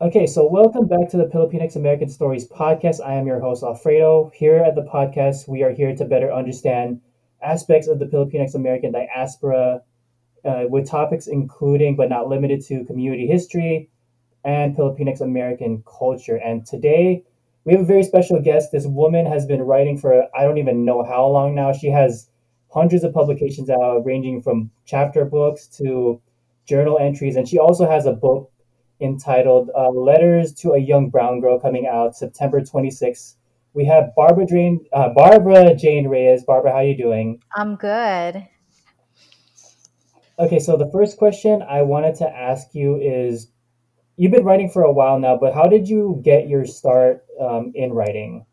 Okay, so welcome back to the Filipinx American Stories podcast. I am your host, Alfredo. Here at the podcast, we are here to better understand aspects of the Filipinx American diaspora uh, with topics including but not limited to community history and Filipinx American culture. And today, we have a very special guest. This woman has been writing for I don't even know how long now. She has hundreds of publications out, ranging from chapter books to journal entries, and she also has a book entitled uh, "Letters to a Young Brown Girl" coming out September 26th. We have Barbara Jane, uh, Barbara Jane Reyes. Barbara, how are you doing? I'm good. Okay, so the first question I wanted to ask you is you've been writing for a while now, but how did you get your start um, in writing?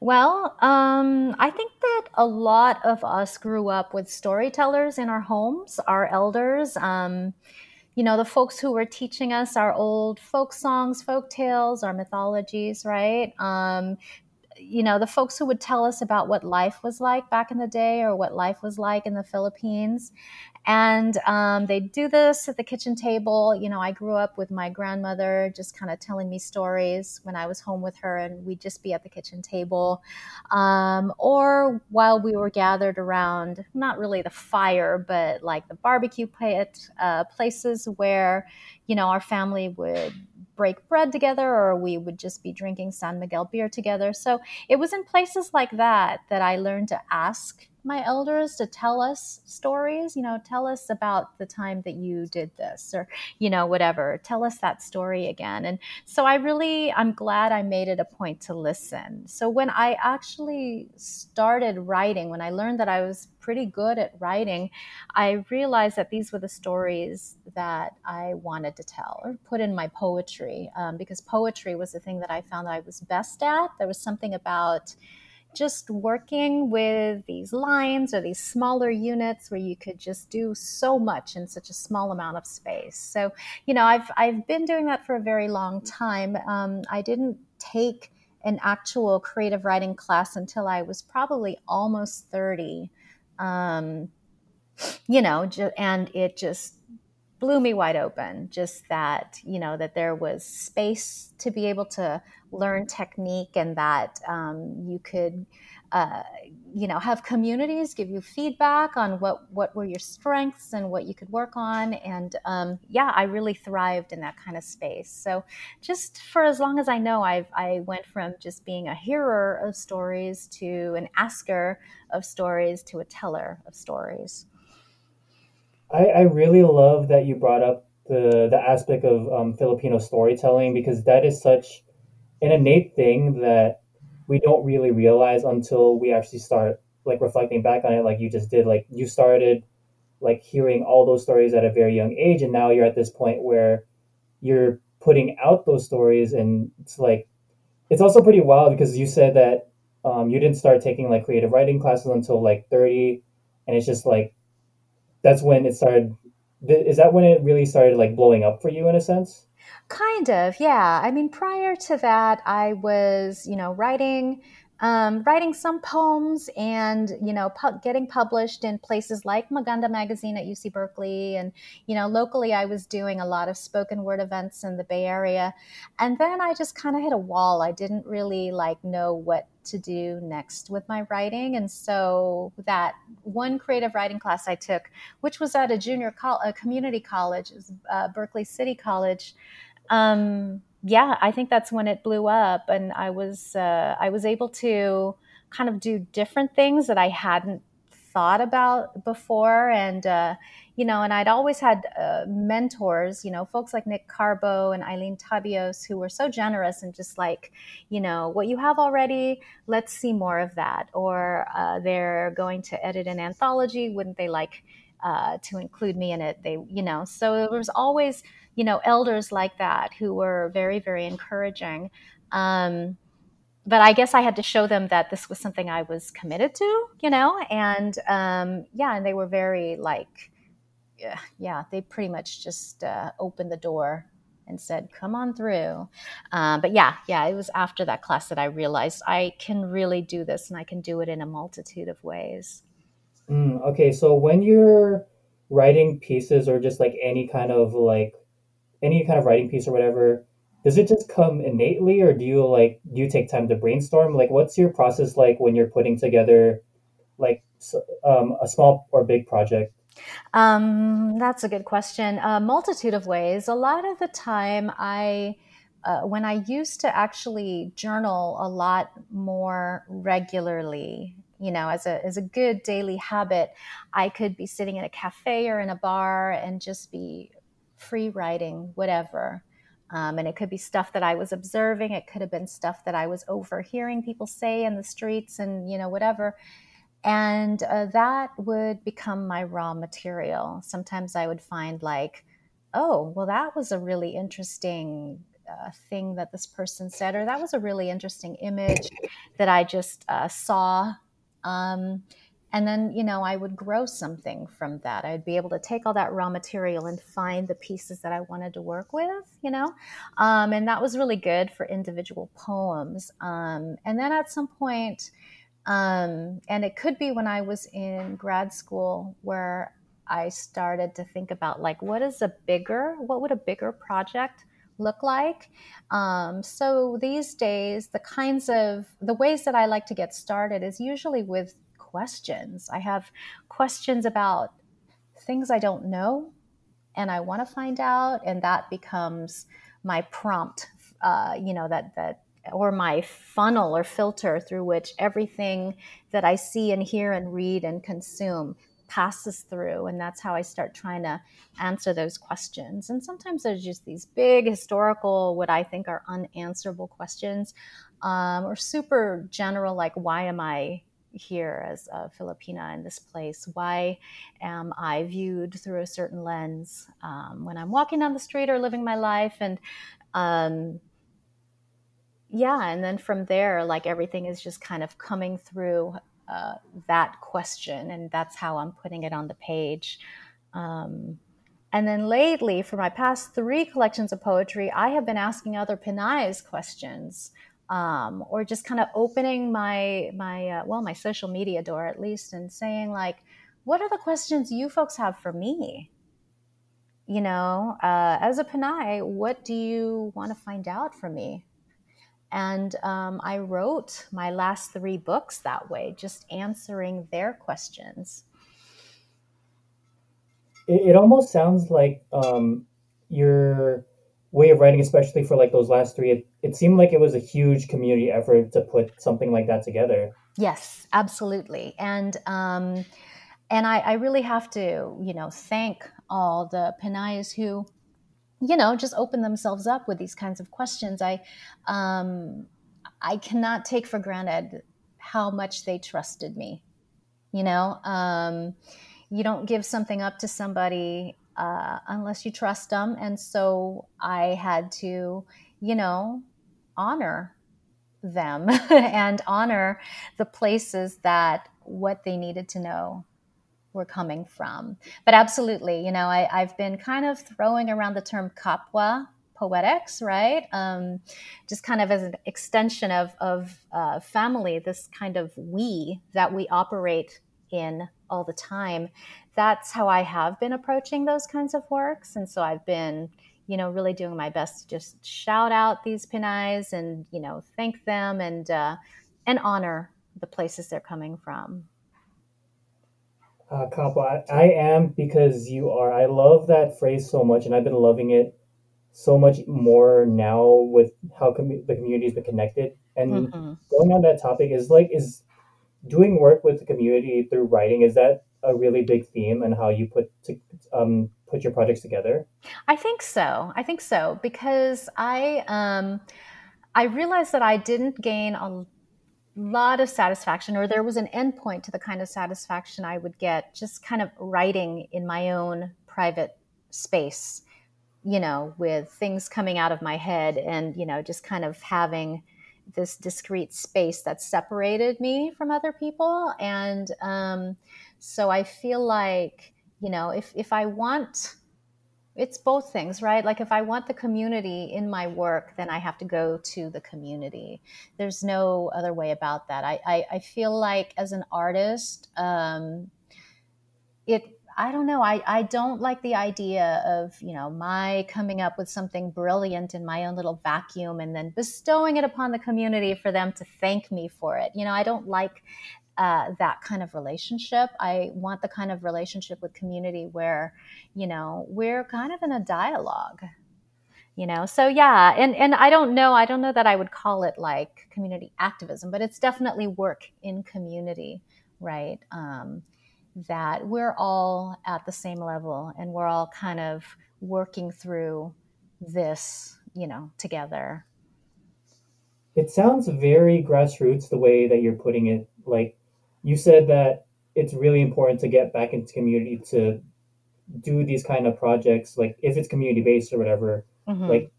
Well, um, I think that a lot of us grew up with storytellers in our homes, our elders. Um, you know, the folks who were teaching us our old folk songs, folk tales, our mythologies, right? Um, you know, the folks who would tell us about what life was like back in the day or what life was like in the Philippines. And um, they do this at the kitchen table. You know, I grew up with my grandmother just kind of telling me stories when I was home with her, and we'd just be at the kitchen table. Um, or while we were gathered around, not really the fire, but like the barbecue pit, uh, places where, you know, our family would break bread together or we would just be drinking San Miguel beer together. So it was in places like that that I learned to ask my elders to tell us stories, you know, tell us about the time that you did this or, you know, whatever. Tell us that story again. And so I really, I'm glad I made it a point to listen. So when I actually started writing, when I learned that I was pretty good at writing, I realized that these were the stories that I wanted to tell or put in my poetry um, because poetry was the thing that I found that I was best at. There was something about, just working with these lines or these smaller units where you could just do so much in such a small amount of space. So, you know, I've, I've been doing that for a very long time. Um, I didn't take an actual creative writing class until I was probably almost 30. Um, you know, and it just blew me wide open just that you know that there was space to be able to learn technique and that um, you could uh, you know have communities give you feedback on what what were your strengths and what you could work on. And um, yeah i really thrived in that kind of space. So just for as long as i know i've i went from just being a hearer of stories to an asker of stories to a teller of stories I, I really love that you brought up the the aspect of um, Filipino storytelling because that is such an innate thing that we don't really realize until we actually start like reflecting back on it like you just did like you started like hearing all those stories at a very young age and now you're at this point where you're putting out those stories and it's like it's also pretty wild because you said that um, you didn't start taking like creative writing classes until like 30 and it's just like that's when it started is that when it really started like blowing up for you in a sense? Kind of yeah. I mean prior to that i was you know writing um, writing some poems and you know pu- getting published in places like maganda magazine at uc berkeley. And you know locally i was doing a lot of spoken word events in the bay area. And then i just kind of hit a wall. I didn't really like know what to do next with my writing. And so that one creative writing class i took which was at a junior co- a community college uh, berkeley city college um, yeah, I think that's when it blew up, and I was uh, I was able to kind of do different things that I hadn't thought about before, and uh, you know, and I'd always had uh, mentors, you know, folks like Nick Carbo and Eileen Tabios who were so generous and just like, you know, what you have already, let's see more of that. Or uh, they're going to edit an anthology, wouldn't they like uh, to include me in it? They, you know, so there was always you know, elders like that who were very, very encouraging. Um, but I guess I had to show them that this was something I was committed to, you know, and um, yeah, and they were very like, yeah, they pretty much just uh, opened the door and said, "Come on through." Um, but yeah, yeah, it was after that class that I realized I can really do this, and I can do it in a multitude of ways. Mm, okay, so when you're writing pieces or just like any kind of like any kind of writing piece or whatever, does it just come innately or do you like do you take time to brainstorm like what's your process like when you're putting together like um, a small or big project um, that's a good question a multitude of ways a lot of the time i uh, when i used to actually journal a lot more regularly you know as a as a good daily habit i could be sitting in a cafe or in a bar and just be free writing whatever um, and it could be stuff that I was observing. It could have been stuff that I was overhearing people say in the streets and, you know, whatever. And uh, that would become my raw material. Sometimes I would find, like, oh, well, that was a really interesting uh, thing that this person said, or that was a really interesting image that I just uh, saw. Um, and then you know i would grow something from that i'd be able to take all that raw material and find the pieces that i wanted to work with you know um, and that was really good for individual poems um, and then at some point um, and it could be when i was in grad school where i started to think about like what is a bigger what would a bigger project look like um, so these days the kinds of the ways that i like to get started is usually with questions. I have questions about things I don't know and I want to find out, and that becomes my prompt. Uh, you know that that or my funnel or filter through which everything that I see and hear and read and consume passes through and that's how i start trying to answer those questions and sometimes there's just these big historical what i think are unanswerable questions um, or super general like why am i here as a Filipina in this place? Why am I viewed through a certain lens um, when I'm walking down the street or living my life? And um, yeah, and then from there, like everything is just kind of coming through uh, that question, and that's how I'm putting it on the page. Um, and then lately, for my past three collections of poetry, I have been asking other Pinays questions um, or just kind of opening my my uh, well my social media door at least and saying like what are the questions you folks have for me you know uh, as a pinay what do you want to find out from me and um, i wrote my last three books that way just answering their questions it, it almost sounds like um, you're way of writing, especially for like those last three, it, it seemed like it was a huge community effort to put something like that together. Yes, absolutely. And um, and I, I really have to, you know, thank all the Pinays who, you know, just open themselves up with these kinds of questions. I um, I cannot take for granted how much they trusted me. You know, um, you don't give something up to somebody uh, unless you trust them. And so I had to, you know, honor them and honor the places that what they needed to know were coming from. But absolutely, you know, I, have been kind of throwing around the term kapwa poetics, right? Um, just kind of as an extension of, of uh, family, this kind of we that we operate in all the time that's how I have been approaching those kinds of works. And so I've been, you know, really doing my best to just shout out these Pinays and, you know, thank them and, uh, and honor the places they're coming from. Uh, I, I am because you are. I love that phrase so much, and I've been loving it so much more now with how com- the community has been connected. And mm-hmm. going on that topic is like, is doing work with the community through writing, is that a really big theme and how you put to, um, put your projects together? I think so. I think so because I um, I realized that I didn't gain a lot of satisfaction, or there was an endpoint to the kind of satisfaction I would get just kind of writing in my own private space. You know, with things coming out of my head, and you know, just kind of having this discrete space that separated me from other people and um, so I feel like, you know, if, if I want, it's both things, right? Like if I want the community in my work, then I have to go to the community. There's no other way about that. I, I, I feel like as an artist, um, it I don't know. I, I don't like the idea of, you know, my coming up with something brilliant in my own little vacuum and then bestowing it upon the community for them to thank me for it. You know, I don't like uh, that kind of relationship. I want the kind of relationship with community where, you know, we're kind of in a dialogue. You know, so yeah, and and I don't know, I don't know that I would call it like community activism, but it's definitely work in community, right? Um, that we're all at the same level and we're all kind of working through this, you know, together. It sounds very grassroots the way that you're putting it. Like you said that it's really important to get back into community to do these kind of projects, like if it's community based or whatever. Mm-hmm. Like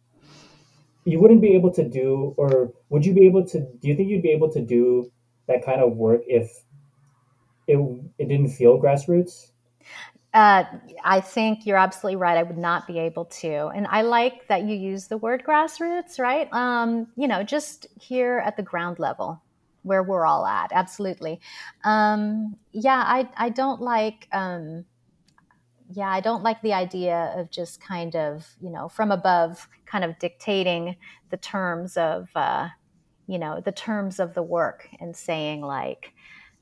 you wouldn't be able to do, or would you be able to? Do you think you'd be able to do that kind of work if it it didn't feel grassroots? Uh, I think you're absolutely right. I would not be able to. And I like that you use the word grassroots, right? Um, you know, just here at the ground level where we're all at. Absolutely. Um, yeah, I, I don't like, um, yeah, I don't like the idea of just kind of, you know, from above kind of dictating the terms of, uh, you know, the terms of the work and saying like,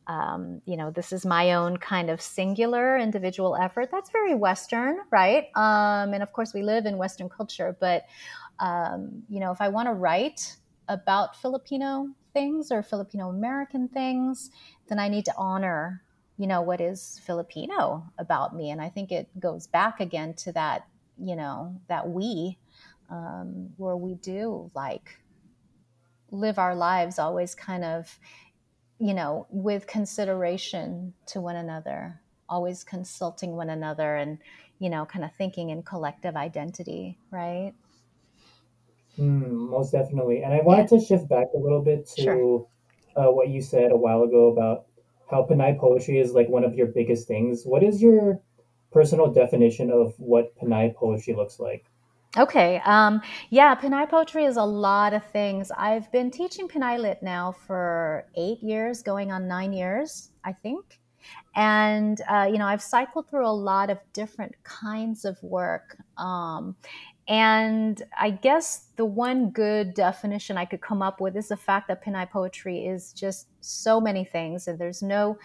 um, you know, this is my own kind of singular individual effort. That's very Western, right? Um, and of course, we live in Western culture. But, um, you know, if I want to write about Filipino things or Filipino American things, then I need to honor, you know, what is Filipino about me. And I think it goes back again to that, you know, that we, um, where we do like live our lives always kind of you know, with consideration to one another, always consulting one another and, you know, kind of thinking in collective identity, right? Mm, most definitely. And I wanted to shift back a little bit to sure. uh, what you said a while ago about how Pinay poetry is like one of your biggest things. What is your personal definition of what Pinay poetry looks like? Okay. Um, yeah, Pinay poetry is a lot of things. I've been teaching Pinay Lit now for eight years, going on nine years, I think. And, uh, you know, I've cycled through a lot of different kinds of work. Um, and I guess the one good definition I could come up with is the fact that Pinay poetry is just so many things, and there's no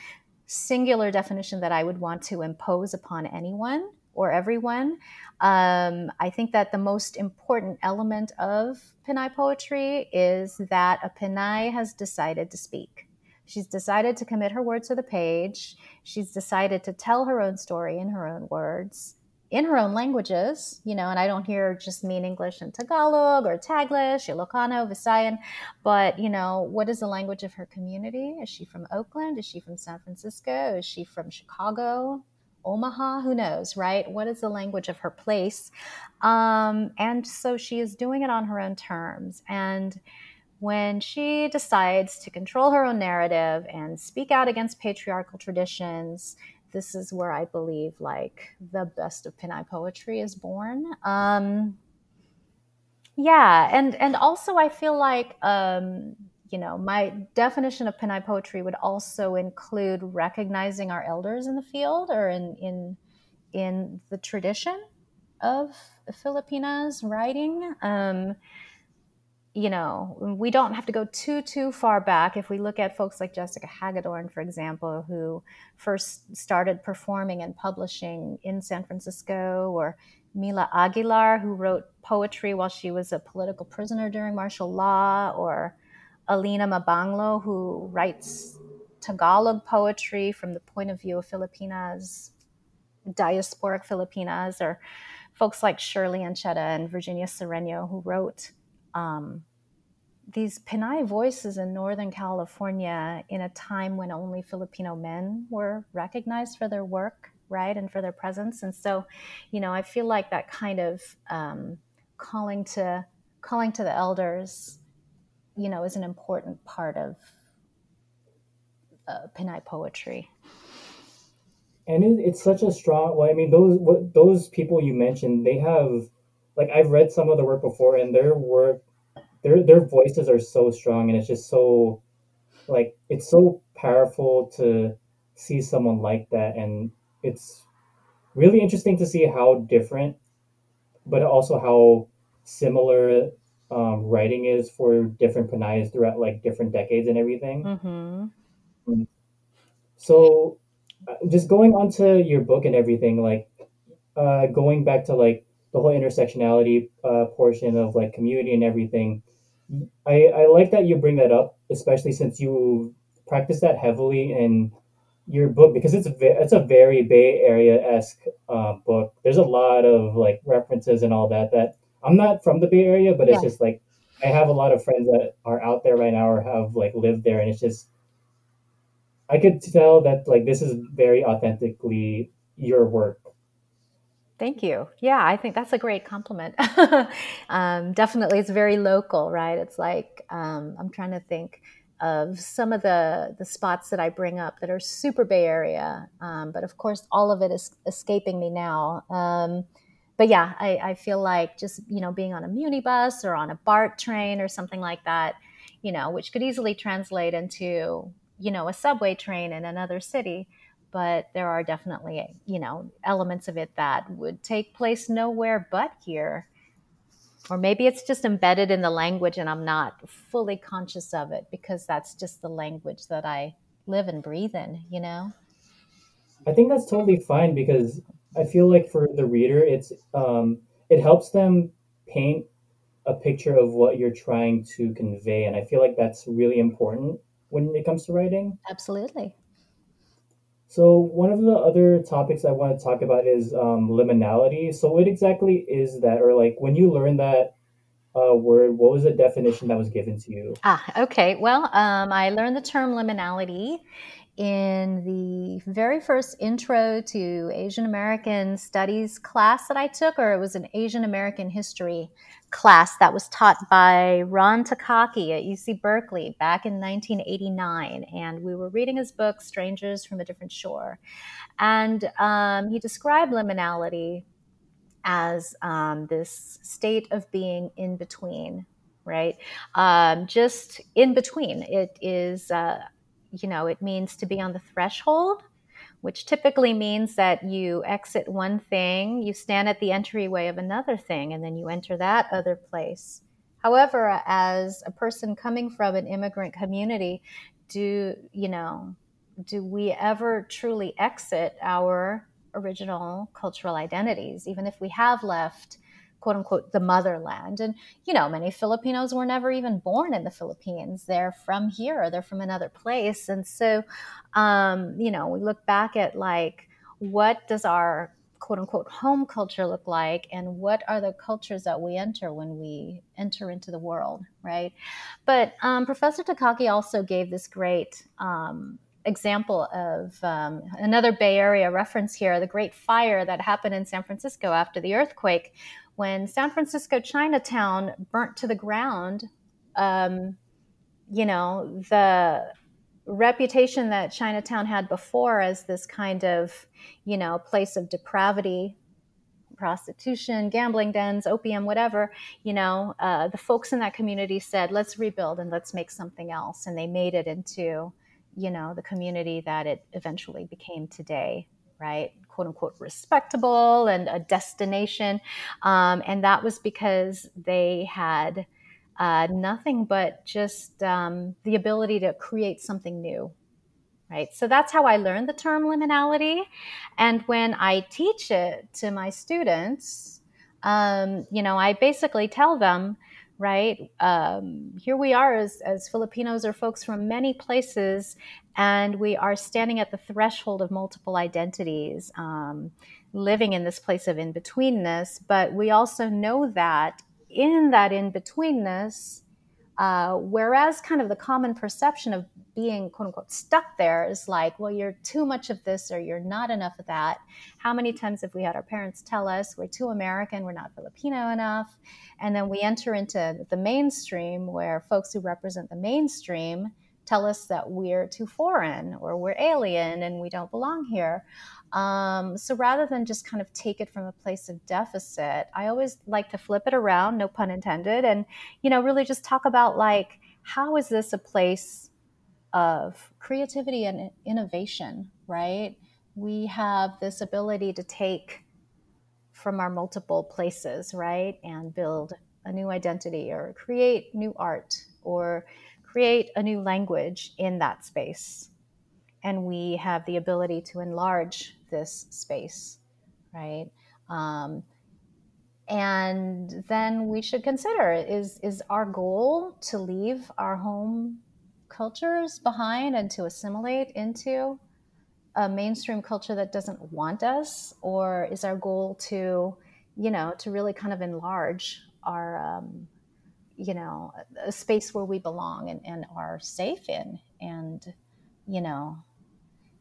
singular definition that I would want to impose upon anyone or everyone. Um, I think that the most important element of Pinay poetry is that a Pinay has decided to speak. She's decided to commit her words to the page. She's decided to tell her own story in her own words, in her own languages, you know, and I don't hear just mean English and Tagalog or Taglish, Ilocano, Visayan, but, you know, what is the language of her community? Is she from Oakland? Is she from San Francisco? Is she from Chicago? Omaha, who knows, right? What is the language of her place? Um, and so she is doing it on her own terms. And when she decides to control her own narrative and speak out against patriarchal traditions, this is where I believe like the best of Pinay poetry is born. Um, yeah, and and also I feel like um, you know, my definition of Pinay poetry would also include recognizing our elders in the field or in in in the tradition of Filipinas writing. Um, you know, we don't have to go too too far back. If we look at folks like Jessica Hagedorn, for example, who first started performing and publishing in San Francisco, or Mila Aguilar, who wrote poetry while she was a political prisoner during martial law, or Elynia Mabanglo, who writes Tagalog poetry from the point of view of Filipinas, diasporic Filipinas, or folks like Shirley Ancheta and Virginia Cerenio, who wrote um, these Pinay voices in Northern California in a time when only Filipino men were recognized for their work, right, and for their presence. And so, you know, I feel like that kind of um, calling to calling to the elders you know, is an important part of uh, Pinay poetry. And it, it's such a strong. Well, I mean, those what, those people you mentioned, they have, like, I've read some of the work before, and their work, their their voices are so strong, and it's just so, like, it's so powerful to see someone like that, and it's really interesting to see how different, but also how similar um, writing is for different Panayas throughout like different decades and everything. Mm-hmm. Mm. So, uh, just going on to your book and everything, like uh, going back to like the whole intersectionality uh, portion of like community and everything. I, I like that you bring that up, especially since you practice that heavily in your book because it's a it's a very Bay Area esque uh, book. There's a lot of like references and all that. That I'm not from the Bay Area, but it's just like I have a lot of friends that are out there right now or have like lived there, and it's just I could tell that like this is very authentically your work Thank you. Yeah, I think that's a great compliment. um, definitely, it's very local, right? It's like um, I'm trying to think of some of the the spots that I bring up that are super Bay Area, um, but of course, all of it is escaping me now. Um, but yeah, I, I, feel like just you know being on a muni bus or on a BART train or something like that, you know, which could easily translate into you know a subway train in another city but there are definitely you know elements of it that would take place nowhere but here. Or maybe it's just embedded in the language and i'm not fully conscious of it because that's just the language that i live and breathe in you know? I think that's totally fine because i feel like for the reader it's um, it helps them paint a picture of what you're trying to convey. And i feel like that's really important when it comes to writing. Absolutely so one of the other topics I want to talk about is um, liminality. So what exactly is that, or like when you learn that uh, word, what was the definition that was given to you? Ah, okay. Well, um, I learned the term liminality in the very first intro to Asian American studies class that I took, or it was an Asian American history class that was taught by Ron Takaki at UC Berkeley back in 1989. And we were reading his book, Strangers from a Different Shore. And um, he described liminality as um, this state of being in between, right? Um, just in between. It is. Uh, you know, it means to be on the threshold, which typically means that you exit one thing, you stand at the entryway of another thing, and then you enter that other place. However, as a person coming from an immigrant community, do you know, do we ever truly exit our original cultural identities, even if we have left quote unquote the motherland. And you know many filipinos were never even born in the philippines. They're from here they're from another place. And so um, you know we look back at like what does our quote unquote home culture look like? And what are the cultures that we enter when we enter into the world right? But um, professor takaki also gave this great um, example of um, another bay area reference here the great fire that happened in san francisco after the earthquake when San Francisco Chinatown burnt to the ground, um, you know, the reputation that Chinatown had before as this kind of, you know, place of depravity, prostitution, gambling dens, opium, whatever, you know, uh, the folks in that community said, let's rebuild and let's make something else. And they made it into, you know, the community that it eventually became today, right? quote unquote respectable and a destination. Um, and that was because they had uh, nothing but just um, the ability to create something new. Right. So that's how I learned the term liminality. And when I teach it to my students, um, you know, I basically tell them, right? Um, here we are as, as Filipinos or folks from many places, and we are standing at the threshold of multiple identities, um, living in this place of in betweenness. But we also know that in that in betweenness, uh, whereas kind of the common perception of being quote unquote stuck there is like, well, you're too much of this or you're not enough of that. How many times have we had our parents tell us we're too American, we're not Filipino enough? And then we enter into the mainstream where folks who represent the mainstream tell us that we're too foreign or we're alien and we don't belong here. Um, so rather than just kind of take it from a place of deficit, I always like to flip it around, no pun intended, and you know, really just talk about like how is this a place of creativity and innovation, right? we have this ability to take from our multiple places, right? And build a new identity or create new art or create a new language in that space. And we have the ability to enlarge this space, right? Um, and then we should consider is is our goal to leave our home cultures behind and to assimilate into a mainstream culture that doesn't want us or is our goal to you know to really kind of enlarge our um, you know a space where we belong and, and are safe in and you know.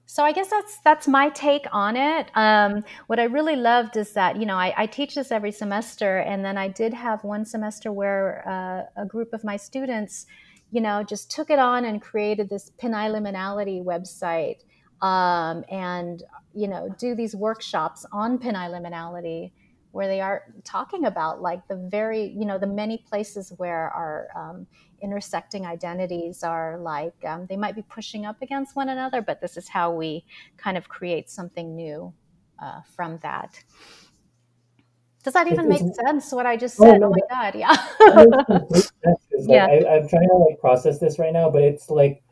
So i guess that's that's my take on it. Um, what i really loved is that you know I, I, teach this every semester and then i did have one semester where uh, a group of my students you know just took it on and created this piniliminality website um, and you know do these workshops on piniliminality where they are talking about like the very you know the many places where our um, intersecting identities are like um, they might be pushing up against one another but this is how we kind of create something new uh, from that. Does that even make sense what i just oh, said? oh, no, oh my god yeah. like, yeah. I, i'm trying to like process this right now but it's like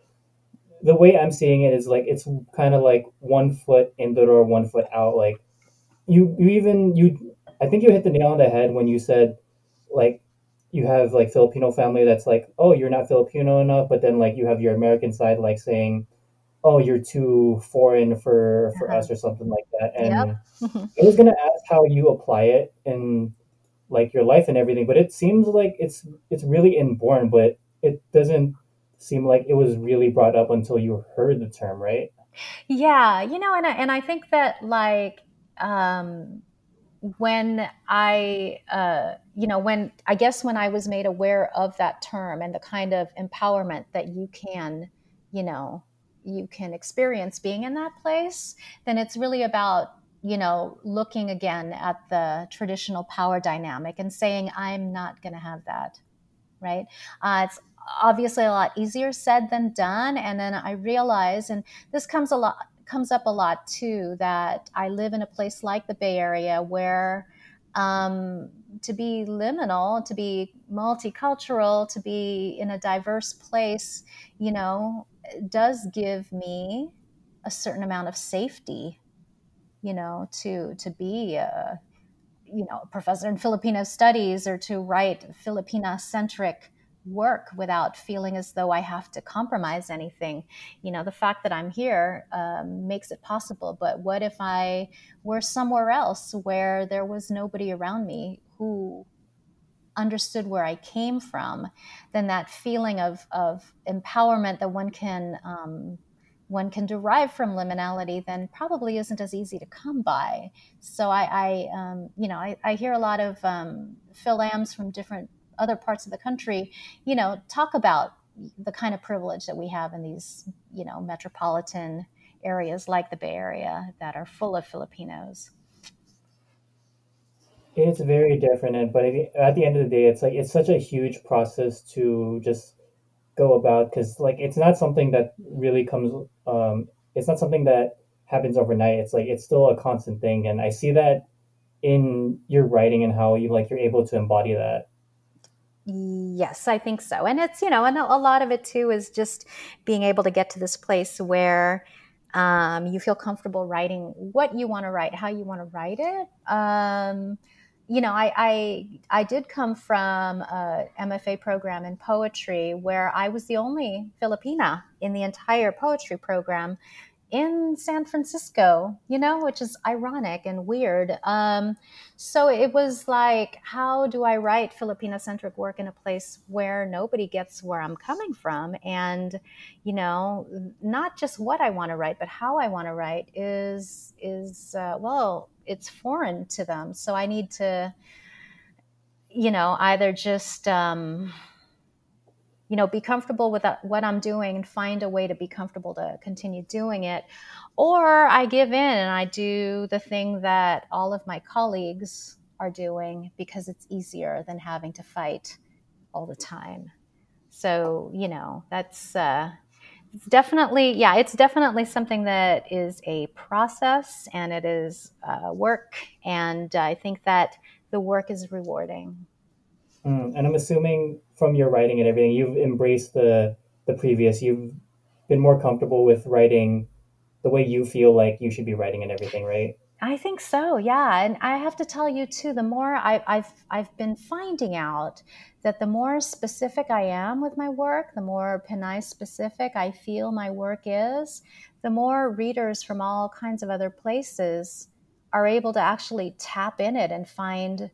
the way i'm seeing it is like it's kind of like one foot in the door one foot out like you you even you I think you hit the nail on the head when you said like you have like Filipino family that's like, oh, you're not Filipino enough, but then like you have your American side like saying, oh, you're too foreign for for uh-huh. us or something like that. And yep. I was gonna ask how you apply it in like your life and everything, but it seems like it's it's really inborn, but it doesn't seem like it was really brought up until you heard the term, right? Yeah, you know, and I, and I think that like um when I, uh, you know, when I guess when I was made aware of that term and the kind of empowerment that you can, you know, you can experience being in that place, then it's really about, you know, looking again at the traditional power dynamic and saying, I'm not going to have that, right? Uh, it's obviously a lot easier said than done. And then I realize, and this comes a lot comes up a lot too that I live in a place like the Bay Area where um, to be liminal, to be multicultural, to be in a diverse place, you know, does give me a certain amount of safety, you know, to to be a you know professor in Filipino studies or to write Filipina centric work without feeling as though I have to compromise anything. You know, the fact that I'm here um, makes it possible. But what if I were somewhere else where there was nobody around me who understood where I came from? Then that feeling of, of empowerment that one can. Um, one can derive from liminality then probably isn't as easy to come by. So I, I um, you know, I, I, hear a lot of um, Fil-Ams from different other parts of the country, you know, talk about the kind of privilege that we have in these, you know, metropolitan areas like the Bay Area that are full of Filipinos. It's very different, but at the end of the day, it's like it's such a huge process to just go about because like it's not something that really comes. Um, it's not something that happens overnight. It's like it's still a constant thing, and I see that in your writing and how you like you're able to embody that. Yes, I think so. And it's, you know, and a lot of it too is just being able to get to this place where um, you feel comfortable writing what you want to write, how you want to write it. Um, you know, I, I, I did come from a MFA program in poetry where I was the only Filipina in the entire poetry program in San Francisco, you know, which is ironic and weird. Um, so it was like, how do I write Filipino centric work in a place where nobody gets where I'm coming from? And, you know, not just what I want to write, but how I want to write is, is uh, well, it's foreign to them. So I need to, you know, either just, um, you know be comfortable with what i'm doing and find a way to be comfortable to continue doing it. Or i give in and i do the thing that all of my colleagues are doing because it's easier than having to fight all the time. So you know that's uh, it's definitely yeah it's definitely something that is a process and it is uh, work. And i think that the work is rewarding. Mm, and i'm assuming from your writing and everything you've embraced the the previous you've been more comfortable with writing the way you feel like you should be writing and everything right I think so, yeah. And I have to tell you too, the more I, have I've been finding out that the more specific I am with my work, the more Pinay specific I feel my work is, the more readers from all kinds of other places are able to actually tap in it and find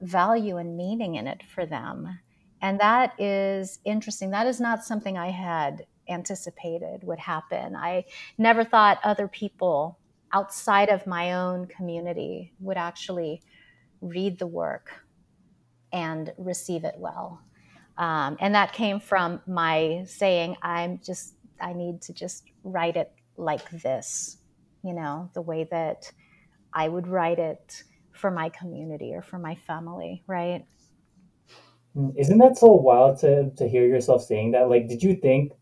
value and meaning in it for them. And that is interesting. That is not something I had anticipated would happen. I never thought other people outside of my own community would actually read the work and receive it well. Um, and that came from my saying, I'm just, I need to just write it like this, you know, the way that I would write it for my community or for my family, right? Isn't that so wild to, to hear yourself saying that? Like, did you think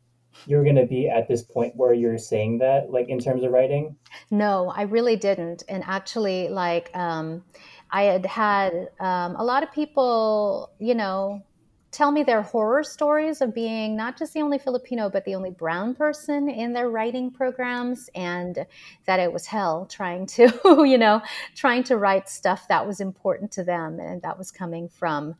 you're going to be at this point where you're saying that like in terms of writing no i really didn't and actually like um, i had had um, a lot of people you know tell me their horror stories of being not just the only filipino but the only brown person in their writing programs and that it was hell trying to you know trying to write stuff that was important to them and that was coming from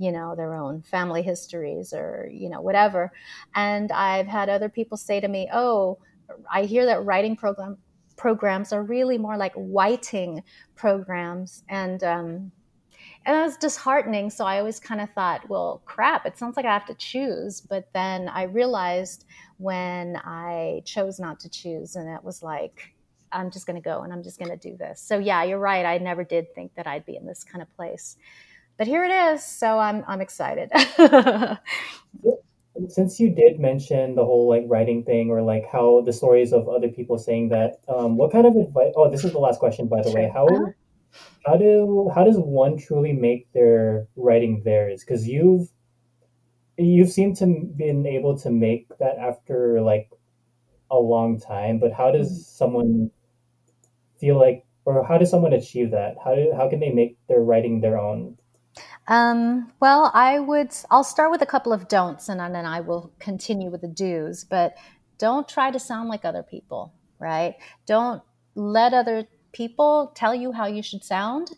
you know their own family histories or you know whatever. And i've had other people say to me oh i hear that writing program programs are really more like whiting programs. And um, and it was disheartening. So i always kind of thought well crap it sounds like i have to choose. But then i realized when i chose not to choose and it was like i'm just going to go and i'm just going to do this. So yeah you're right. I never did think that i'd be in this kind of place but here it is. So I'm I'm excited. Since you did mention the whole like writing thing or like how the stories of other people saying that, um, what kind of advice? Oh, this is the last question, by the sure. way. How uh-huh. how do how does one truly make their writing theirs? Because you've you've seemed to been able to make that after like a long time. But how does mm-hmm. someone feel like, or how does someone achieve that? How do how can they make their writing their own? Um, well, I would, I'll start with a couple of don'ts and then I will continue with the do's, but don't try to sound like other people, right? Don't let other people tell you how you should sound.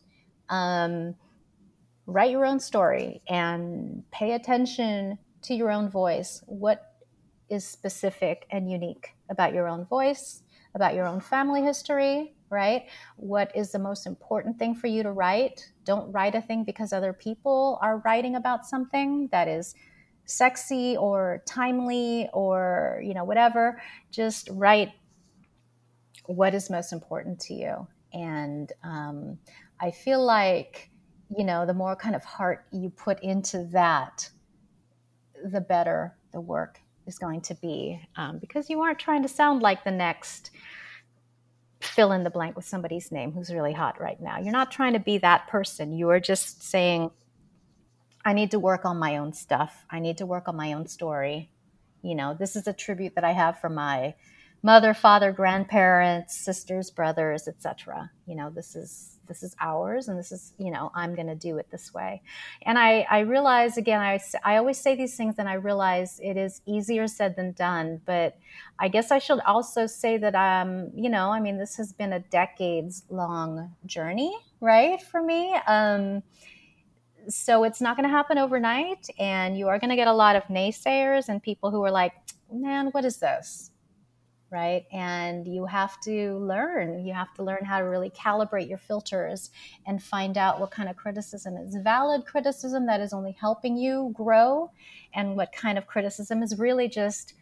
Um, write your own story and pay attention to your own voice. What is specific and unique about your own voice, about your own family history, right? What is the most important thing for you to write? Don't write a thing because other people are writing about something that is sexy or timely or, you know, whatever. Just write what is most important to you. And um, I feel like, you know, the more kind of heart you put into that, the better the work is going to be um, because you aren't trying to sound like the next fill in the blank with somebody's name who's really hot right now. You're not trying to be that person. You are just saying, I need to work on my own stuff. I need to work on my own story. You know, this is a tribute that I have for my mother, father, grandparents, sisters, brothers, etc. You know, this is this is ours and this is, you know, I'm going to do it this way. And I I realize again I I always say these things and I realize it is easier said than done, but I guess I should also say that um, you know, I mean this has been a decades long journey, right, for me. Um so it's not going to happen overnight and you are going to get a lot of naysayers and people who are like man what is this right? And you have to learn. You have to learn how to really calibrate your filters and find out what kind of criticism is valid criticism that is only helping you grow, and what kind of criticism is really just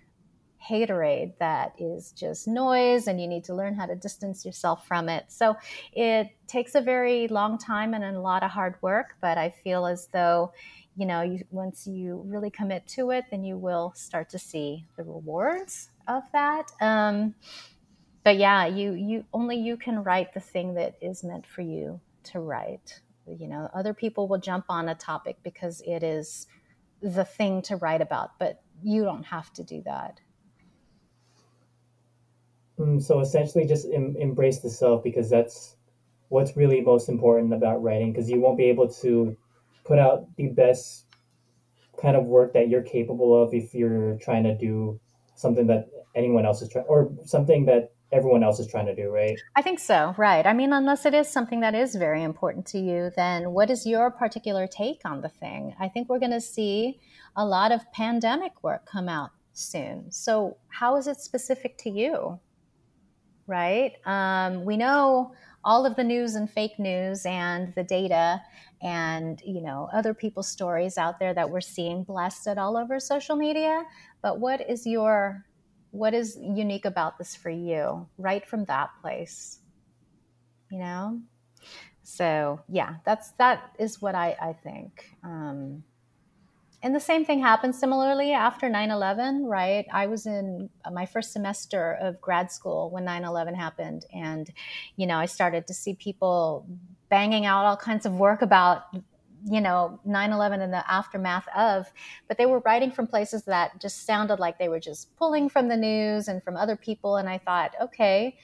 haterade that is just noise and you need to learn how to distance yourself from it. So it takes a very long time and a lot of hard work, but I feel as though you know, you, once you really commit to it, then you will start to see the rewards of that. Um, but yeah, you you only you can write the thing that is meant for you to write. You know, other people will jump on a topic because it is the thing to write about, but you don't have to do that. Mm, so essentially, just em- embrace the self because that's what's really most important about writing. Because you won't be able to put out the best kind of work that you're capable of if you're trying to do something that anyone else is trying or something that everyone else is trying to do, right? I think so, right. I mean, unless it is something that is very important to you, then what is your particular take on the thing? I think we're going to see a lot of pandemic work come out soon. So, how is it specific to you? Right? Um, we know all of the news and fake news and the data and you know other people's stories out there that we're seeing blasted all over social media. But what is your what is unique about this for you right from that place? You know? So yeah that's that is what i i think. Um, and the same thing happened similarly after 9-11 right? I was in uh, my first semester of grad school when 9-11 happened. And you know i started to see people banging out all kinds of work about you know 9-11 and the aftermath of but they were writing from places that just sounded like they were just pulling from the news and from other people. And i thought okay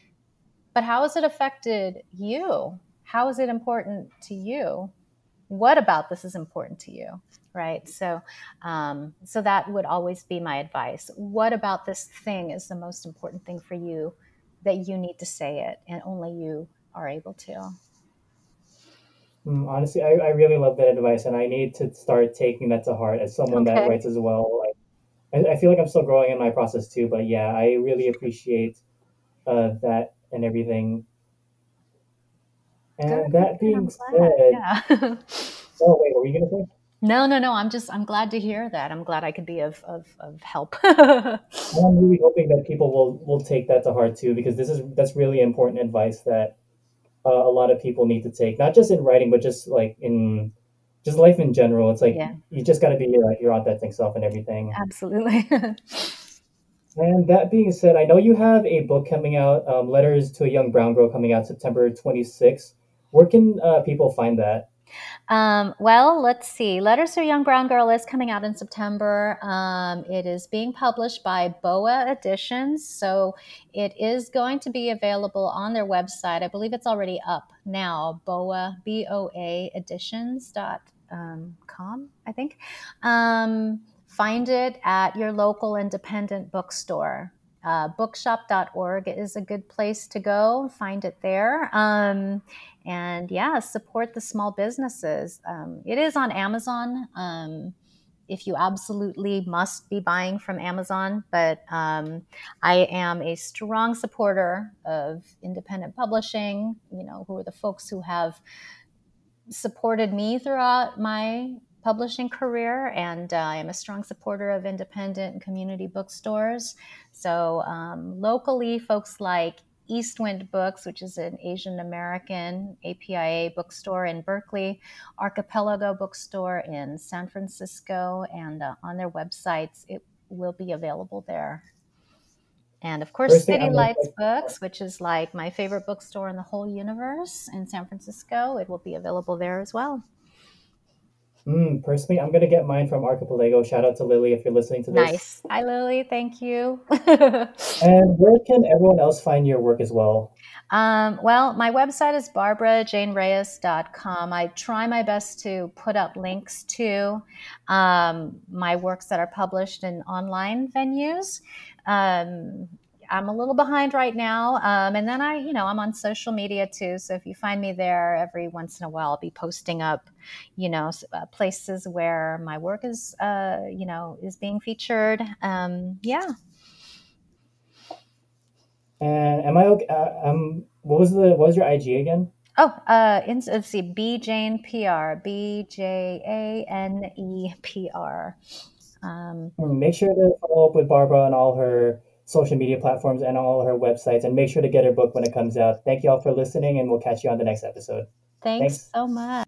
but how has it affected you? How is it important to you what about this is important to you right so um, so that would always be my advice what about this thing is the most important thing for you that you need to say it and only you are able to Mm, honestly, I, I really love that advice, and I need to start taking that to heart as someone that writes as well. Like, I, I feel like I'm still growing in my process too, but yeah, I really appreciate uh, that and everything. And that being said, yeah oh wait, what were you gonna say? no no no i'm just i'm glad to hear that i'm glad i could be of of, of help I'm really hoping that people will will take that to heart too, because this is that's really important advice that uh, a lot of people need to take, not just in writing, but just like in just life in general. It's like yeah you just got to be your, your authentic self and everything. absolutely And that being said, I know you have a book coming out, um, Letters to a Young Brown Girl, coming out September 26th. Where can uh, people find that? Um, well, let's see. Letters to a Young Brown Girl is coming out in September. Um, it is being published by BOA Editions. So it is going to be available on their website. I believe it's already up now, BOA, B O A Editions dot um, com, I think. Um, find it at your local independent bookstore. Uh, bookshop.org is a good place to go. Find it there. Um, and yeah, support the small businesses. Um, it is on Amazon. Um, if you absolutely must be buying from Amazon, but um, I am a strong supporter of independent publishing. You know, who are the folks who have supported me throughout my publishing career, and uh, I am a strong supporter of independent community bookstores. So, um, locally, folks like Eastwind Books, which is an Asian American APIA bookstore in Berkeley, Archipelago Bookstore in San Francisco, and uh, on their websites, it will be available there. And of course, Personally, City Lights Books, which is like my favorite bookstore in the whole universe in San Francisco, it will be available there as well. Mm, personally, I'm gonna get mine from Archipelago. Shout out to Lily if you're listening to this. Nice. Hi, Lily. Thank you. And where can everyone else find your work as well? um, well, my website is barbarajanereyes.com. I try my best to put up links to um, my works that are published in online venues. Um, I'm a little behind right now. Um, and then I, you know, I'm on social media too. So if you find me there every once in a while, I'll be posting up, you know, uh, places where my work is, uh, you know, is being featured. Um, yeah. And am I okay? Uh, um, what was the what was your IG again? Oh, uh, in, let's see, B Jane PR, B J A N E P R. Um, Mm, Make sure to follow up with Barbara and all her social media platforms and all her websites, and make sure to get her book when it comes out. Thank you all for listening, and we'll catch you on the next episode. thanks Thanks. so much.